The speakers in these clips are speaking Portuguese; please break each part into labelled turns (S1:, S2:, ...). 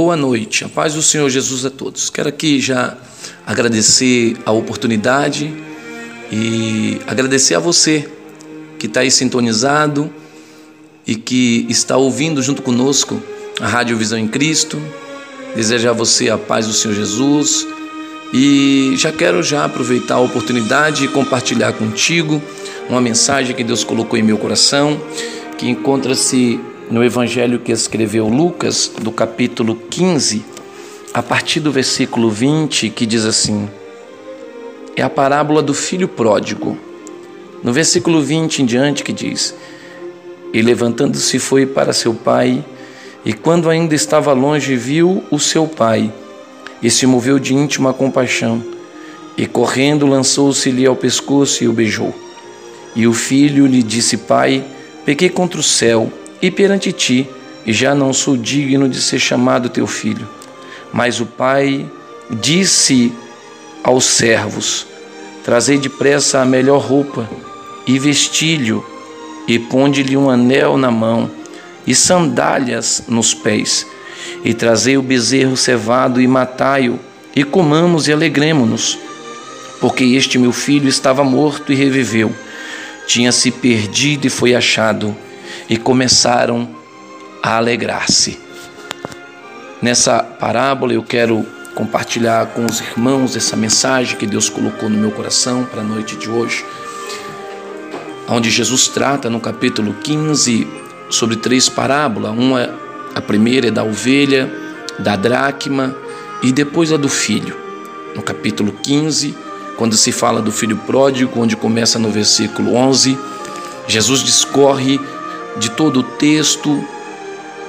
S1: Boa noite, a paz do Senhor Jesus a todos. Quero aqui já agradecer a oportunidade e agradecer a você que está aí sintonizado e que está ouvindo junto conosco a Rádio Visão em Cristo. Desejar a você a paz do Senhor Jesus e já quero já aproveitar a oportunidade e compartilhar contigo uma mensagem que Deus colocou em meu coração, que encontra-se no Evangelho que escreveu Lucas, do capítulo 15, a partir do versículo 20, que diz assim: É a parábola do filho pródigo. No versículo 20 em diante, que diz: E levantando-se foi para seu pai, e quando ainda estava longe, viu o seu pai, e se moveu de íntima compaixão, e correndo lançou-se-lhe ao pescoço e o beijou. E o filho lhe disse: Pai, pequei contra o céu e perante ti, já não sou digno de ser chamado teu filho. Mas o pai disse aos servos: Trazei depressa a melhor roupa e vestilho, e ponde-lhe um anel na mão e sandálias nos pés. E trazei o bezerro cevado e matai-o, e comamos e alegremo-nos, porque este meu filho estava morto e reviveu, tinha se perdido e foi achado e começaram a alegrar-se. Nessa parábola eu quero compartilhar com os irmãos essa mensagem que Deus colocou no meu coração para a noite de hoje, onde Jesus trata no capítulo 15 sobre três parábolas. Uma, a primeira é da ovelha, da dracma e depois a do filho. No capítulo 15, quando se fala do filho pródigo, onde começa no versículo 11, Jesus discorre de todo o texto,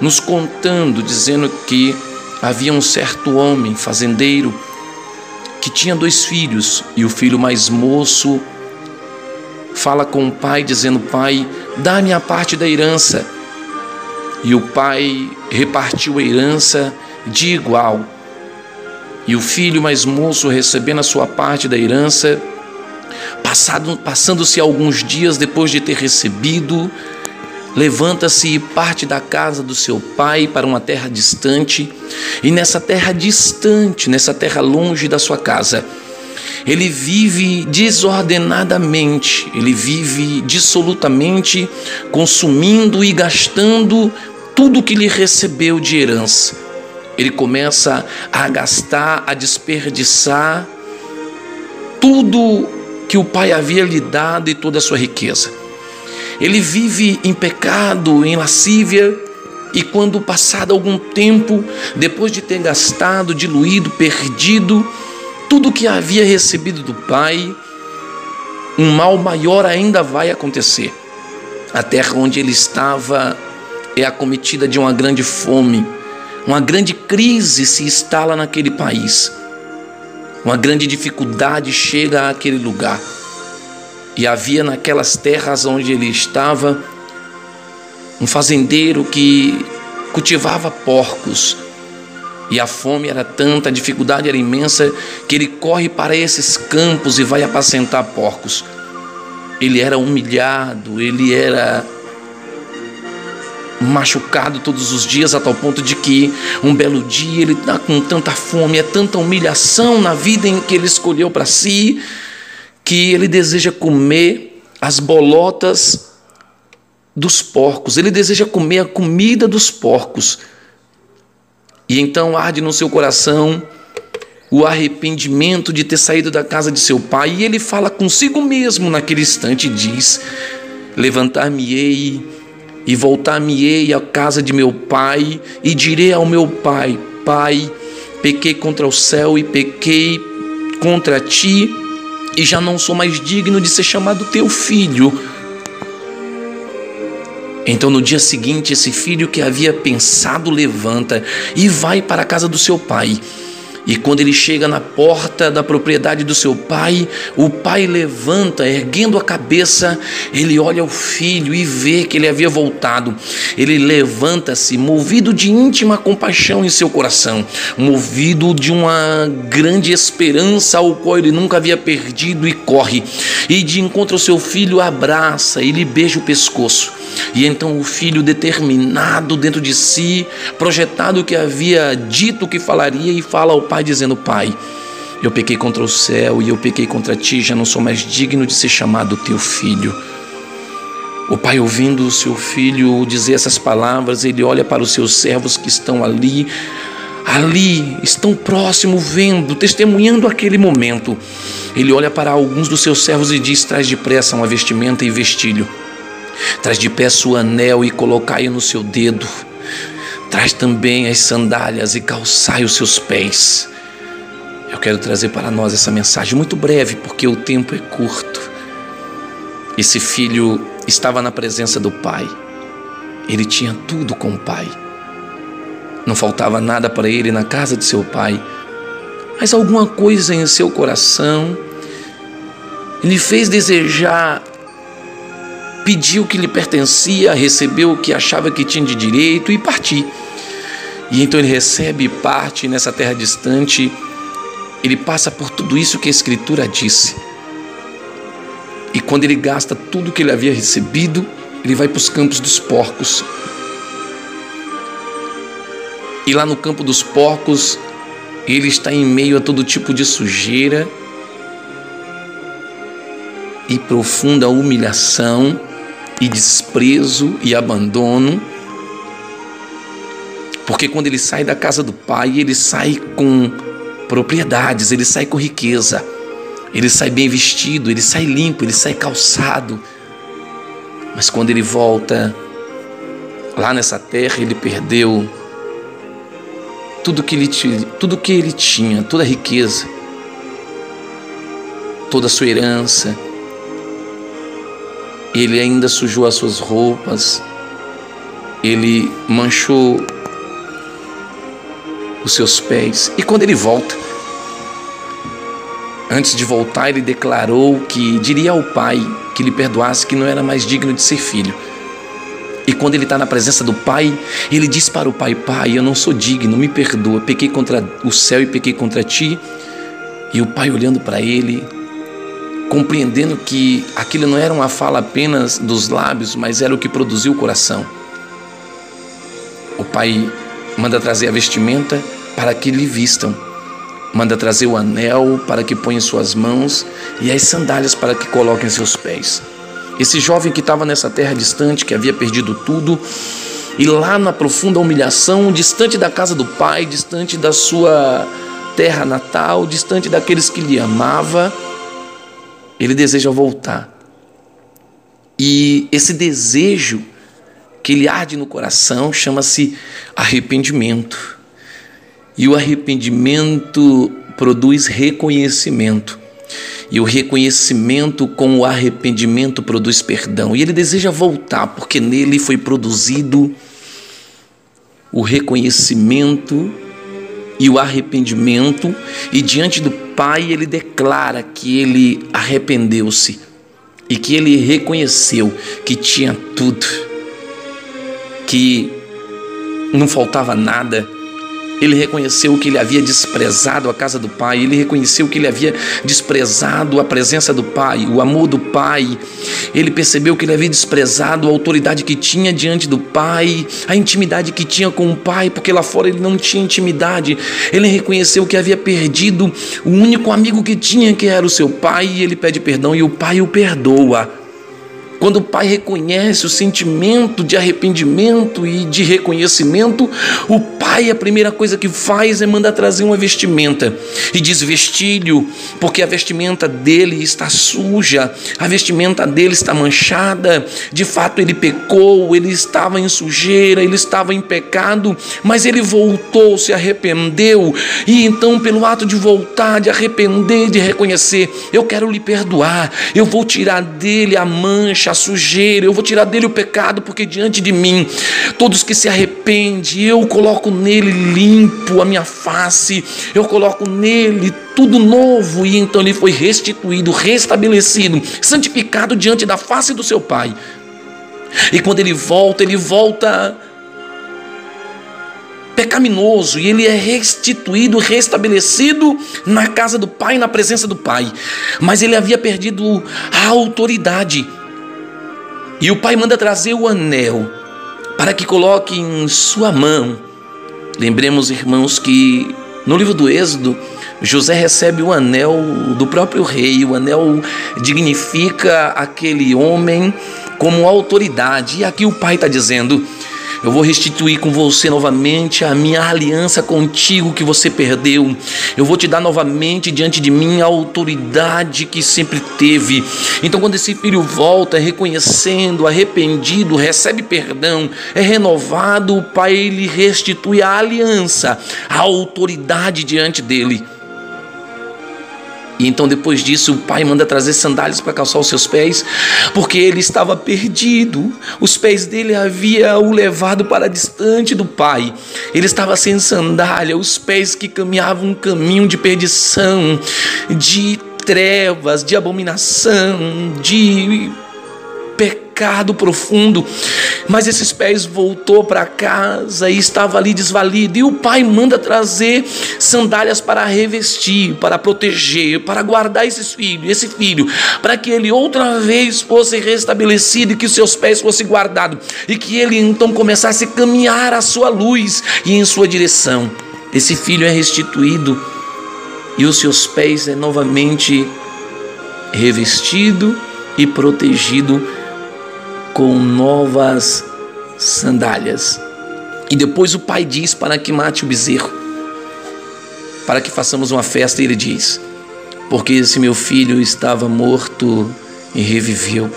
S1: nos contando, dizendo que havia um certo homem, fazendeiro, que tinha dois filhos, e o filho mais moço fala com o pai, dizendo: Pai, dá-me a parte da herança. E o pai repartiu a herança de igual. E o filho mais moço, recebendo a sua parte da herança, passando-se alguns dias depois de ter recebido, levanta-se e parte da casa do seu pai para uma terra distante, e nessa terra distante, nessa terra longe da sua casa, ele vive desordenadamente, ele vive dissolutamente, consumindo e gastando tudo que lhe recebeu de herança. Ele começa a gastar, a desperdiçar tudo que o pai havia lhe dado e toda a sua riqueza. Ele vive em pecado, em lascívia, e quando passado algum tempo, depois de ter gastado, diluído, perdido tudo que havia recebido do Pai, um mal maior ainda vai acontecer. A terra onde ele estava é acometida de uma grande fome, uma grande crise se instala naquele país, uma grande dificuldade chega àquele lugar. E havia naquelas terras onde ele estava um fazendeiro que cultivava porcos. E a fome era tanta, a dificuldade era imensa, que ele corre para esses campos e vai apacentar porcos. Ele era humilhado, ele era machucado todos os dias, a tal ponto de que um belo dia ele está com tanta fome, é tanta humilhação na vida em que ele escolheu para si, que ele deseja comer as bolotas dos porcos, ele deseja comer a comida dos porcos. E então arde no seu coração o arrependimento de ter saído da casa de seu pai, e ele fala consigo mesmo naquele instante e diz: Levantar-me-ei e voltar-me-ei à casa de meu pai, e direi ao meu pai: Pai, pequei contra o céu e pequei contra ti e já não sou mais digno de ser chamado teu filho. Então, no dia seguinte, esse filho que havia pensado levanta e vai para a casa do seu pai. E quando ele chega na porta da propriedade do seu pai, o pai levanta, erguendo a cabeça, ele olha o filho e vê que ele havia voltado. Ele levanta-se, movido de íntima compaixão em seu coração, movido de uma grande esperança ao qual ele nunca havia perdido e corre. E de encontro ao seu filho, abraça e lhe beija o pescoço. E então o filho, determinado dentro de si, projetado que havia dito que falaria, e fala ao pai, dizendo: Pai, eu pequei contra o céu e eu pequei contra ti, já não sou mais digno de ser chamado teu filho. O pai, ouvindo o seu filho dizer essas palavras, ele olha para os seus servos que estão ali, ali, estão próximo, vendo, testemunhando aquele momento. Ele olha para alguns dos seus servos e diz: Traz depressa uma vestimenta e vestilho. Traz de pé o anel e colocai-o no seu dedo. Traz também as sandálias e calçai os seus pés. Eu quero trazer para nós essa mensagem muito breve, porque o tempo é curto. Esse filho estava na presença do pai. Ele tinha tudo com o pai. Não faltava nada para ele na casa de seu pai. Mas alguma coisa em seu coração lhe fez desejar pediu o que lhe pertencia, recebeu o que achava que tinha de direito e partir. E então ele recebe e parte nessa terra distante. Ele passa por tudo isso que a Escritura disse. E quando ele gasta tudo que ele havia recebido, ele vai para os campos dos porcos. E lá no campo dos porcos, ele está em meio a todo tipo de sujeira e profunda humilhação e desprezo e abandono. Porque quando ele sai da casa do pai, ele sai com propriedades, ele sai com riqueza, ele sai bem vestido, ele sai limpo, ele sai calçado. Mas quando ele volta lá nessa terra, ele perdeu tudo que ele, tudo que ele tinha, toda a riqueza, toda a sua herança, ele ainda sujou as suas roupas, ele manchou os seus pés. E quando ele volta, antes de voltar, ele declarou que diria ao pai que lhe perdoasse, que não era mais digno de ser filho. E quando ele está na presença do pai, ele diz para o pai: Pai, eu não sou digno, me perdoa, pequei contra o céu e pequei contra ti. E o pai olhando para ele, compreendendo que aquilo não era uma fala apenas dos lábios, mas era o que produziu o coração. O pai manda trazer a vestimenta para que lhe vistam, manda trazer o anel para que ponha em suas mãos e as sandálias para que coloquem em seus pés. Esse jovem que estava nessa terra distante, que havia perdido tudo, e lá na profunda humilhação, distante da casa do pai, distante da sua terra natal, distante daqueles que lhe amava, ele deseja voltar. E esse desejo que ele arde no coração chama-se arrependimento. E o arrependimento produz reconhecimento. E o reconhecimento com o arrependimento produz perdão. E ele deseja voltar, porque nele foi produzido o reconhecimento e o arrependimento, e diante do Pai ele declara que ele arrependeu-se e que ele reconheceu que tinha tudo, que não faltava nada ele reconheceu que ele havia desprezado a casa do pai, ele reconheceu que ele havia desprezado a presença do pai, o amor do pai. Ele percebeu que ele havia desprezado a autoridade que tinha diante do pai, a intimidade que tinha com o pai, porque lá fora ele não tinha intimidade. Ele reconheceu que havia perdido o único amigo que tinha, que era o seu pai, e ele pede perdão e o pai o perdoa. Quando o pai reconhece o sentimento de arrependimento e de reconhecimento, o pai, a primeira coisa que faz é mandar trazer uma vestimenta e diz vestilho, porque a vestimenta dele está suja, a vestimenta dele está manchada. De fato, ele pecou, ele estava em sujeira, ele estava em pecado, mas ele voltou, se arrependeu, e então, pelo ato de voltar, de arrepender, de reconhecer, eu quero lhe perdoar, eu vou tirar dele a mancha, sujeira, eu vou tirar dele o pecado, porque diante de mim, todos que se arrependem, eu coloco nele limpo a minha face, eu coloco nele tudo novo, e então ele foi restituído, restabelecido, santificado diante da face do seu pai. E quando ele volta, ele volta pecaminoso e ele é restituído, restabelecido na casa do Pai, na presença do Pai. Mas ele havia perdido a autoridade. E o Pai manda trazer o anel para que coloque em sua mão. Lembremos, irmãos, que no livro do Êxodo, José recebe o anel do próprio rei. O anel dignifica aquele homem como autoridade. E aqui o pai está dizendo: eu vou restituir com você novamente a minha aliança contigo que você perdeu. Eu vou te dar novamente diante de mim a autoridade que sempre teve. Então, quando esse filho volta, reconhecendo, arrependido, recebe perdão, é renovado, o pai lhe restitui a aliança, a autoridade diante dele. E então, depois disso, o pai manda trazer sandálias para calçar os seus pés, porque ele estava perdido. Os pés dele havia o levado para distante do pai. Ele estava sem sandália, os pés que caminhavam um caminho de perdição, de trevas, de abominação, de pecado profundo. Mas esses pés voltou para casa e estava ali desvalido. E o pai manda trazer sandálias para revestir, para proteger, para guardar esse filho, esse filho, para que ele outra vez fosse restabelecido e que seus pés fossem guardados e que ele então começasse a caminhar à sua luz e em sua direção. Esse filho é restituído e os seus pés é novamente revestido e protegido com novas sandálias. E depois o pai diz para que mate o bezerro, para que façamos uma festa. E ele diz: Porque esse meu filho estava morto e reviveu.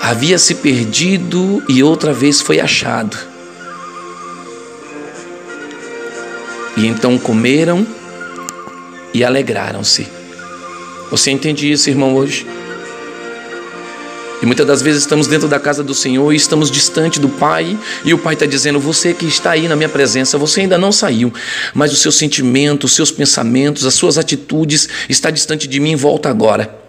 S1: Havia se perdido e outra vez foi achado. E então comeram e alegraram-se. Você entende isso, irmão, hoje? E muitas das vezes estamos dentro da casa do Senhor e estamos distante do Pai, e o Pai está dizendo: Você que está aí na minha presença, você ainda não saiu, mas o seu sentimento, os seus pensamentos, as suas atitudes está distante de mim, volta agora.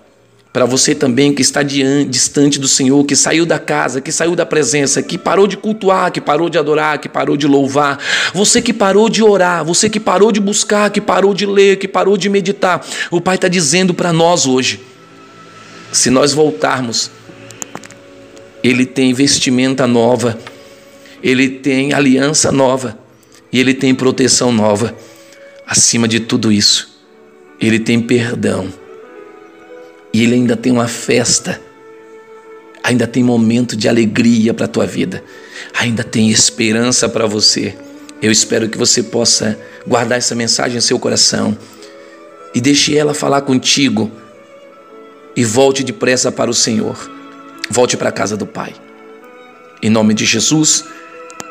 S1: Para você também que está distante do Senhor, que saiu da casa, que saiu da presença, que parou de cultuar, que parou de adorar, que parou de louvar, você que parou de orar, você que parou de buscar, que parou de ler, que parou de meditar, o Pai está dizendo para nós hoje: se nós voltarmos, ele tem vestimenta nova, ele tem aliança nova. E ele tem proteção nova. Acima de tudo isso, ele tem perdão. E ele ainda tem uma festa, ainda tem momento de alegria para a tua vida, ainda tem esperança para você. Eu espero que você possa guardar essa mensagem em seu coração. E deixe ela falar contigo. E volte depressa para o Senhor volte para a casa do Pai. Em nome de Jesus,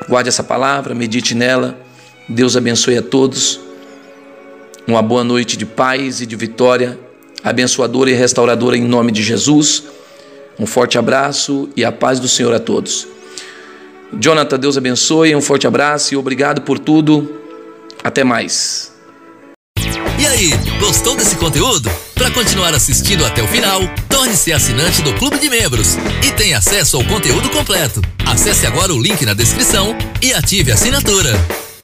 S1: guarde essa palavra, medite nela. Deus abençoe a todos. Uma boa noite de paz e de vitória, abençoadora e restauradora em nome de Jesus. Um forte abraço e a paz do Senhor a todos. Jonathan, Deus abençoe, um forte abraço e obrigado por tudo. Até mais.
S2: E aí, gostou desse conteúdo? Para continuar assistindo até o final, torne-se assinante do Clube de Membros e tenha acesso ao conteúdo completo. Acesse agora o link na descrição e ative a assinatura.